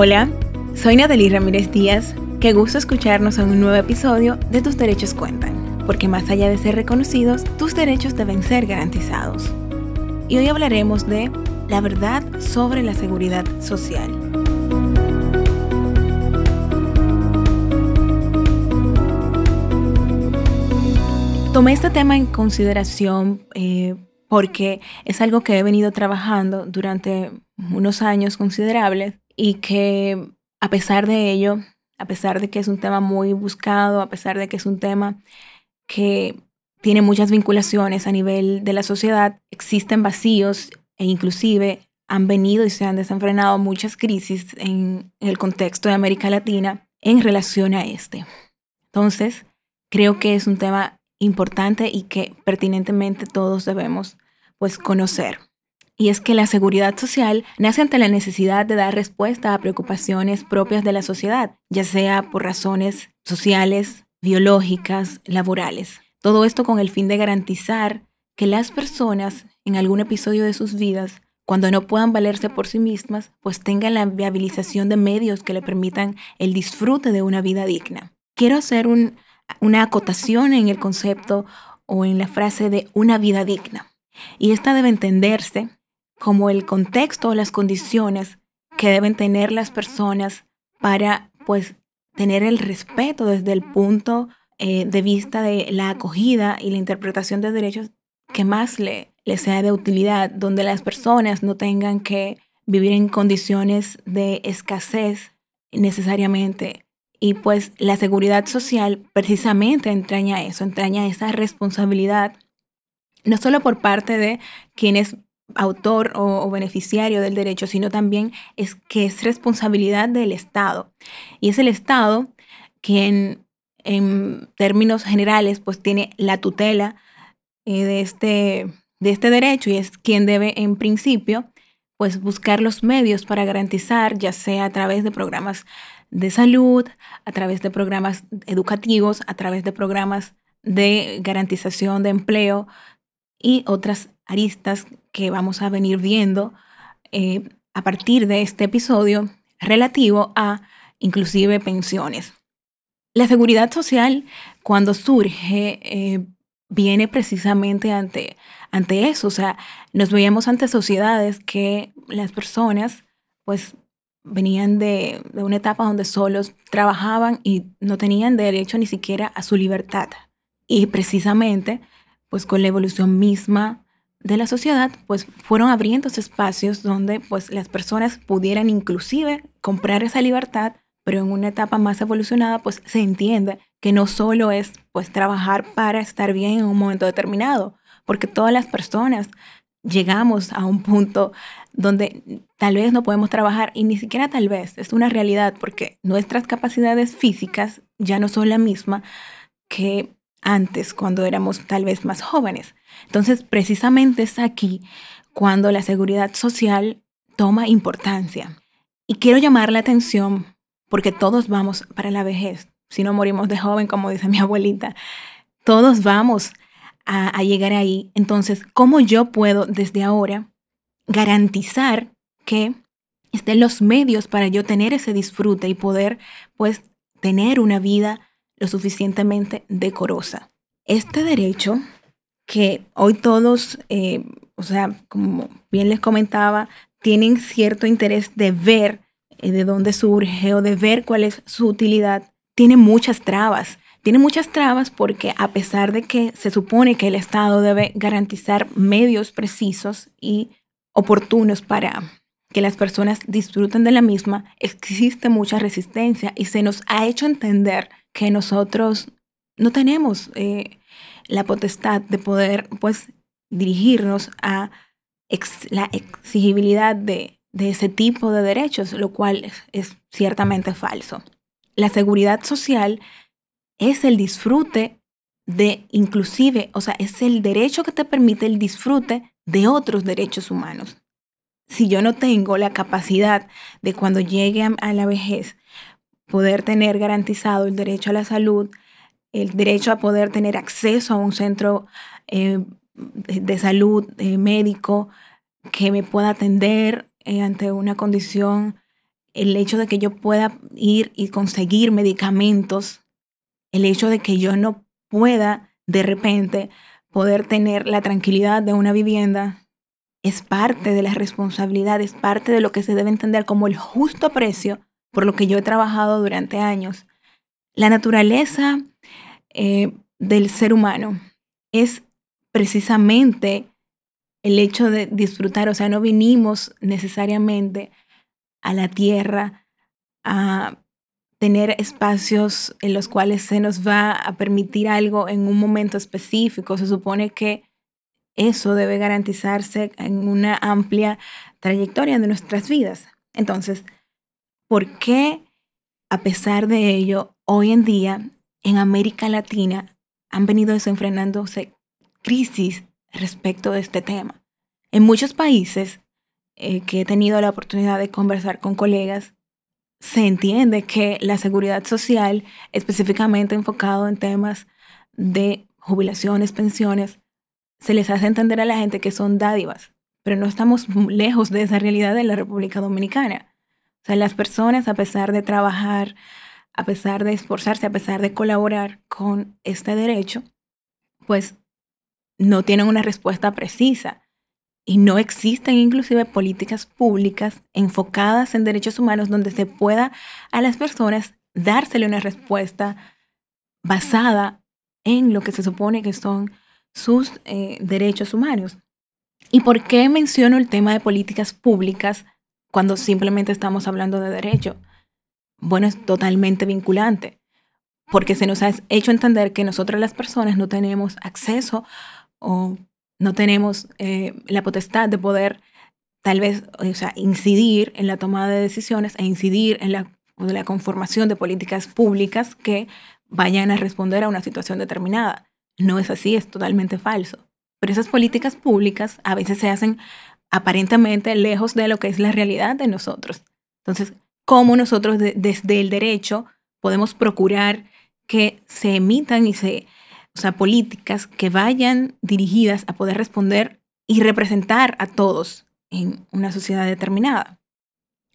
Hola, soy Natalie Ramírez Díaz. Qué gusto escucharnos en un nuevo episodio de Tus Derechos Cuentan, porque más allá de ser reconocidos, tus derechos deben ser garantizados. Y hoy hablaremos de la verdad sobre la seguridad social. Tomé este tema en consideración eh, porque es algo que he venido trabajando durante unos años considerables y que a pesar de ello, a pesar de que es un tema muy buscado, a pesar de que es un tema que tiene muchas vinculaciones a nivel de la sociedad, existen vacíos e inclusive han venido y se han desenfrenado muchas crisis en el contexto de América Latina en relación a este. Entonces, creo que es un tema importante y que pertinentemente todos debemos pues conocer y es que la seguridad social nace ante la necesidad de dar respuesta a preocupaciones propias de la sociedad, ya sea por razones sociales, biológicas, laborales. Todo esto con el fin de garantizar que las personas en algún episodio de sus vidas, cuando no puedan valerse por sí mismas, pues tengan la viabilización de medios que le permitan el disfrute de una vida digna. Quiero hacer una acotación en el concepto o en la frase de una vida digna. Y esta debe entenderse como el contexto o las condiciones que deben tener las personas para pues tener el respeto desde el punto eh, de vista de la acogida y la interpretación de derechos que más le, le sea de utilidad, donde las personas no tengan que vivir en condiciones de escasez necesariamente. Y pues la seguridad social precisamente entraña eso, entraña esa responsabilidad, no solo por parte de quienes autor o, beneficiario del derecho, sino también es que es responsabilidad del Estado. Y es el Estado quien en términos generales pues tiene la tutela eh, de, este, de este derecho y es quien debe en principio pues buscar los medios para garantizar, ya sea a través de programas de salud, a través de programas educativos, a través de programas de garantización de empleo y otras aristas que vamos a venir viendo eh, a partir de este episodio relativo a inclusive pensiones. La seguridad social, cuando surge, eh, viene precisamente ante, ante eso. O sea, nos veíamos ante sociedades que las personas, pues, venían de, de una etapa donde solos trabajaban y no tenían derecho ni siquiera a su libertad. Y precisamente, pues, con la evolución misma de la sociedad, pues fueron abriendo espacios donde pues las personas pudieran inclusive comprar esa libertad, pero en una etapa más evolucionada pues se entiende que no solo es pues trabajar para estar bien en un momento determinado, porque todas las personas llegamos a un punto donde tal vez no podemos trabajar y ni siquiera tal vez, es una realidad porque nuestras capacidades físicas ya no son la misma que antes, cuando éramos tal vez más jóvenes. Entonces, precisamente es aquí cuando la seguridad social toma importancia. Y quiero llamar la atención porque todos vamos para la vejez. Si no morimos de joven, como dice mi abuelita, todos vamos a, a llegar ahí. Entonces, ¿cómo yo puedo desde ahora garantizar que estén los medios para yo tener ese disfrute y poder, pues, tener una vida lo suficientemente decorosa. Este derecho que hoy todos, eh, o sea, como bien les comentaba, tienen cierto interés de ver eh, de dónde surge o de ver cuál es su utilidad, tiene muchas trabas. Tiene muchas trabas porque a pesar de que se supone que el Estado debe garantizar medios precisos y oportunos para que las personas disfruten de la misma, existe mucha resistencia y se nos ha hecho entender que nosotros no tenemos eh, la potestad de poder pues dirigirnos a la exigibilidad de, de, ese tipo de derechos, lo cual es, es ciertamente falso. La seguridad social es el disfrute de inclusive, o sea, es el derecho que te permite el disfrute de otros derechos humanos. Si yo no tengo la capacidad de cuando llegue a la vejez poder tener garantizado el derecho a la salud, el derecho a poder tener acceso a un centro eh, de, salud eh, médico que me pueda atender eh, ante una condición el hecho de que yo pueda ir y conseguir medicamentos, el hecho de que yo no pueda de repente poder tener la tranquilidad de una vivienda, es parte de la responsabilidad, es parte de lo que se debe entender como el justo precio por lo que yo he trabajado durante años. La naturaleza eh, del ser humano es precisamente el hecho de disfrutar, o sea, no vinimos necesariamente a la tierra a tener espacios en los cuales se nos va a permitir algo en un momento específico. Se supone que eso debe garantizarse en una amplia trayectoria de nuestras vidas. Entonces, ¿por qué a pesar de ello, hoy en día en América Latina han venido desenfrenándose crisis respecto de este tema? En muchos países eh, que he tenido la oportunidad de conversar con colegas, se entiende que la seguridad social, específicamente enfocado en temas de jubilaciones, pensiones, se les hace entender a la gente que son dádivas, pero no estamos lejos de esa realidad en la República Dominicana. Sea, las personas, a pesar de trabajar, a pesar de esforzarse, a pesar de colaborar con este derecho, pues no tienen una respuesta precisa y no existen inclusive políticas públicas enfocadas en derechos humanos donde se pueda a las personas dársele una respuesta basada en lo que se supone que son sus eh, derechos humanos. ¿Y por qué menciono el tema de políticas públicas cuando simplemente estamos hablando de derecho? Bueno, es totalmente vinculante, porque se nos ha hecho entender que nosotras las personas no tenemos acceso o no tenemos eh, la potestad de poder tal vez, o sea, incidir en la toma de decisiones e incidir en la, la conformación de políticas públicas que vayan a responder a una situación determinada. No es así, es totalmente falso. Pero esas políticas públicas a veces se hacen aparentemente lejos de lo que es la realidad de nosotros. Entonces, ¿cómo nosotros desde el derecho podemos procurar que se emitan y se o sea, políticas que vayan dirigidas a poder responder y representar a todos en una sociedad determinada.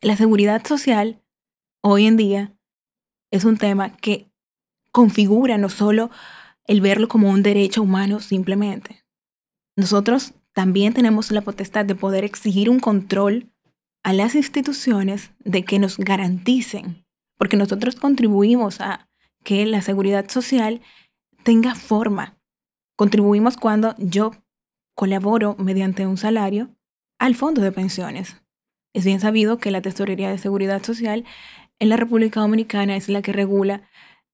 La seguridad social hoy en día es un tema que configura no solo el verlo como un derecho humano simplemente. Nosotros también tenemos la potestad de poder exigir un control a las instituciones de que nos garanticen, porque nosotros contribuimos a que la seguridad social tenga forma. Contribuimos cuando yo colaboro mediante un salario al fondo de pensiones. Es bien sabido que la Tesorería de Seguridad Social en la República Dominicana es la que regula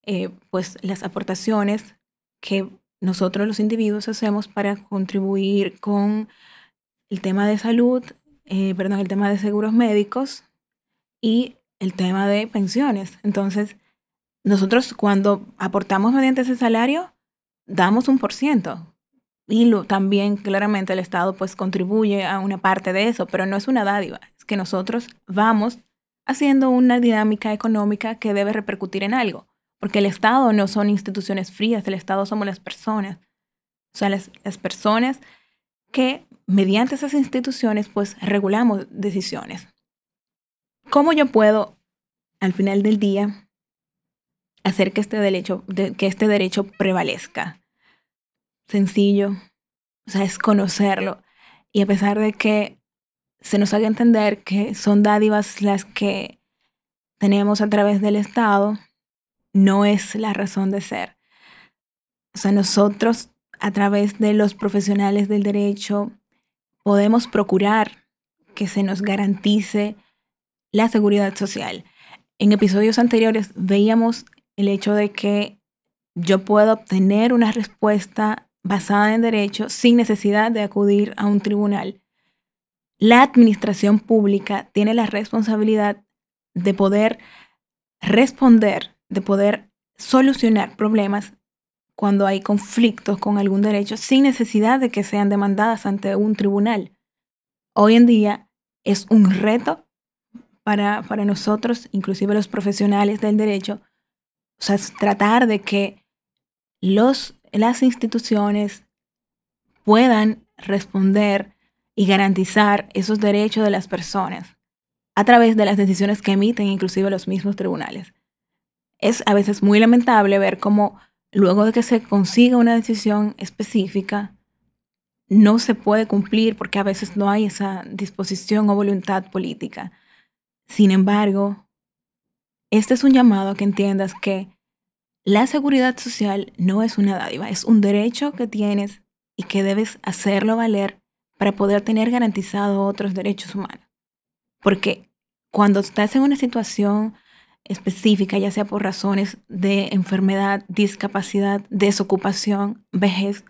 eh, pues, las aportaciones que nosotros los individuos hacemos para contribuir con el tema de salud, eh, perdón, el tema de seguros médicos y el tema de pensiones. Entonces, nosotros cuando aportamos mediante ese salario, damos un por ciento. Y lo, también claramente el Estado pues contribuye a una parte de eso, pero no es una dádiva, es que nosotros vamos haciendo una dinámica económica que debe repercutir en algo, porque el Estado no son instituciones frías, el Estado somos las personas, o sea, las, las personas que mediante esas instituciones pues regulamos decisiones. ¿Cómo yo puedo al final del día hacer que este derecho, que este derecho prevalezca. Sencillo, o sea, es conocerlo. Y a pesar de que se nos haga entender que son dádivas las que tenemos a través del Estado, no es la razón de ser. O sea, nosotros a través de los profesionales del derecho podemos procurar que se nos garantice la seguridad social. En episodios anteriores veíamos el hecho de que yo puedo obtener una respuesta basada en derecho sin necesidad de acudir a un tribunal. La administración pública tiene la responsabilidad de poder responder, de poder solucionar problemas cuando hay conflictos con algún derecho sin necesidad de que sean demandadas ante un tribunal. Hoy en día es un reto para, para nosotros, inclusive los profesionales del derecho, o sea, tratar de que los, las instituciones puedan responder y garantizar esos derechos de las personas. a través de las decisiones que emiten inclusive los mismos tribunales. Es a veces muy lamentable ver cómo luego de que se consiga una decisión específica, no se puede cumplir porque a veces no hay esa disposición o voluntad política. Sin embargo, este es un llamado a que entiendas que la seguridad social no es una dádiva, es un derecho que tienes y que debes hacerlo valer para poder tener garantizado otros derechos humanos. Porque cuando estás en una situación específica, ya sea por razones de enfermedad, discapacidad, desocupación, vejez,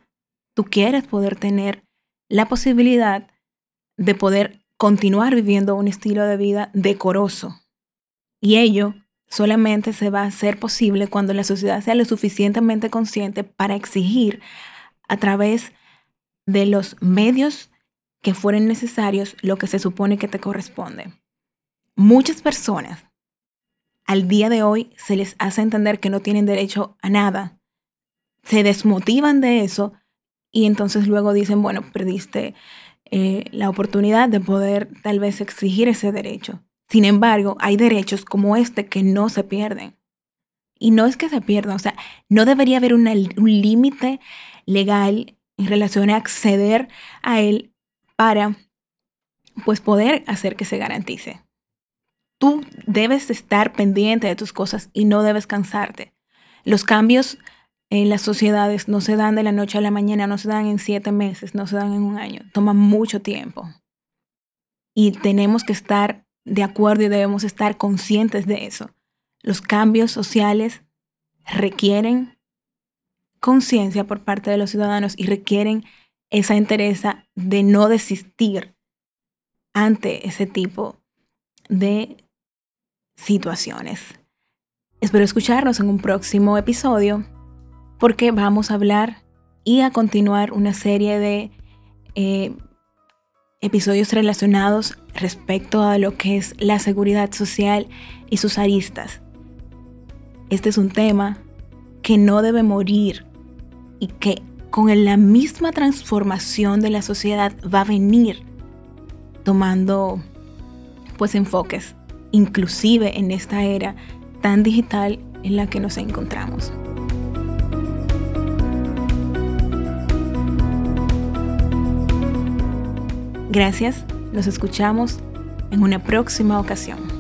tú quieres poder tener la posibilidad de poder continuar viviendo un estilo de vida decoroso. Y ello solamente se va a hacer posible cuando la sociedad sea lo suficientemente consciente para exigir a través de los medios que fueren necesarios lo que se supone que te corresponde. Muchas personas al día de hoy se les hace entender que no tienen derecho a nada. Se desmotivan de eso y entonces luego dicen, bueno, perdiste eh, la oportunidad de poder tal vez exigir ese derecho. Sin embargo, hay derechos como este que no se pierden. Y no es que se pierdan, o sea, no debería haber un límite legal en relación a acceder a él para pues poder hacer que se garantice. Tú debes estar pendiente de tus cosas y no debes cansarte. Los cambios en las sociedades no se dan de la noche a la mañana, no se dan en siete meses, no se dan en un año, toma mucho tiempo. Y tenemos que estar de acuerdo y debemos estar conscientes de eso. Los cambios sociales requieren conciencia por parte de los ciudadanos y requieren esa interesa de no desistir ante ese tipo de situaciones. Espero escucharnos en un próximo episodio porque vamos a hablar y a continuar una serie de eh, episodios relacionados respecto a lo que es la seguridad social y sus aristas. Este es un tema que no debe morir y que con la misma transformación de la sociedad va a venir tomando pues enfoques, inclusive en esta era tan digital en la que nos encontramos. Gracias, nos escuchamos en una próxima ocasión.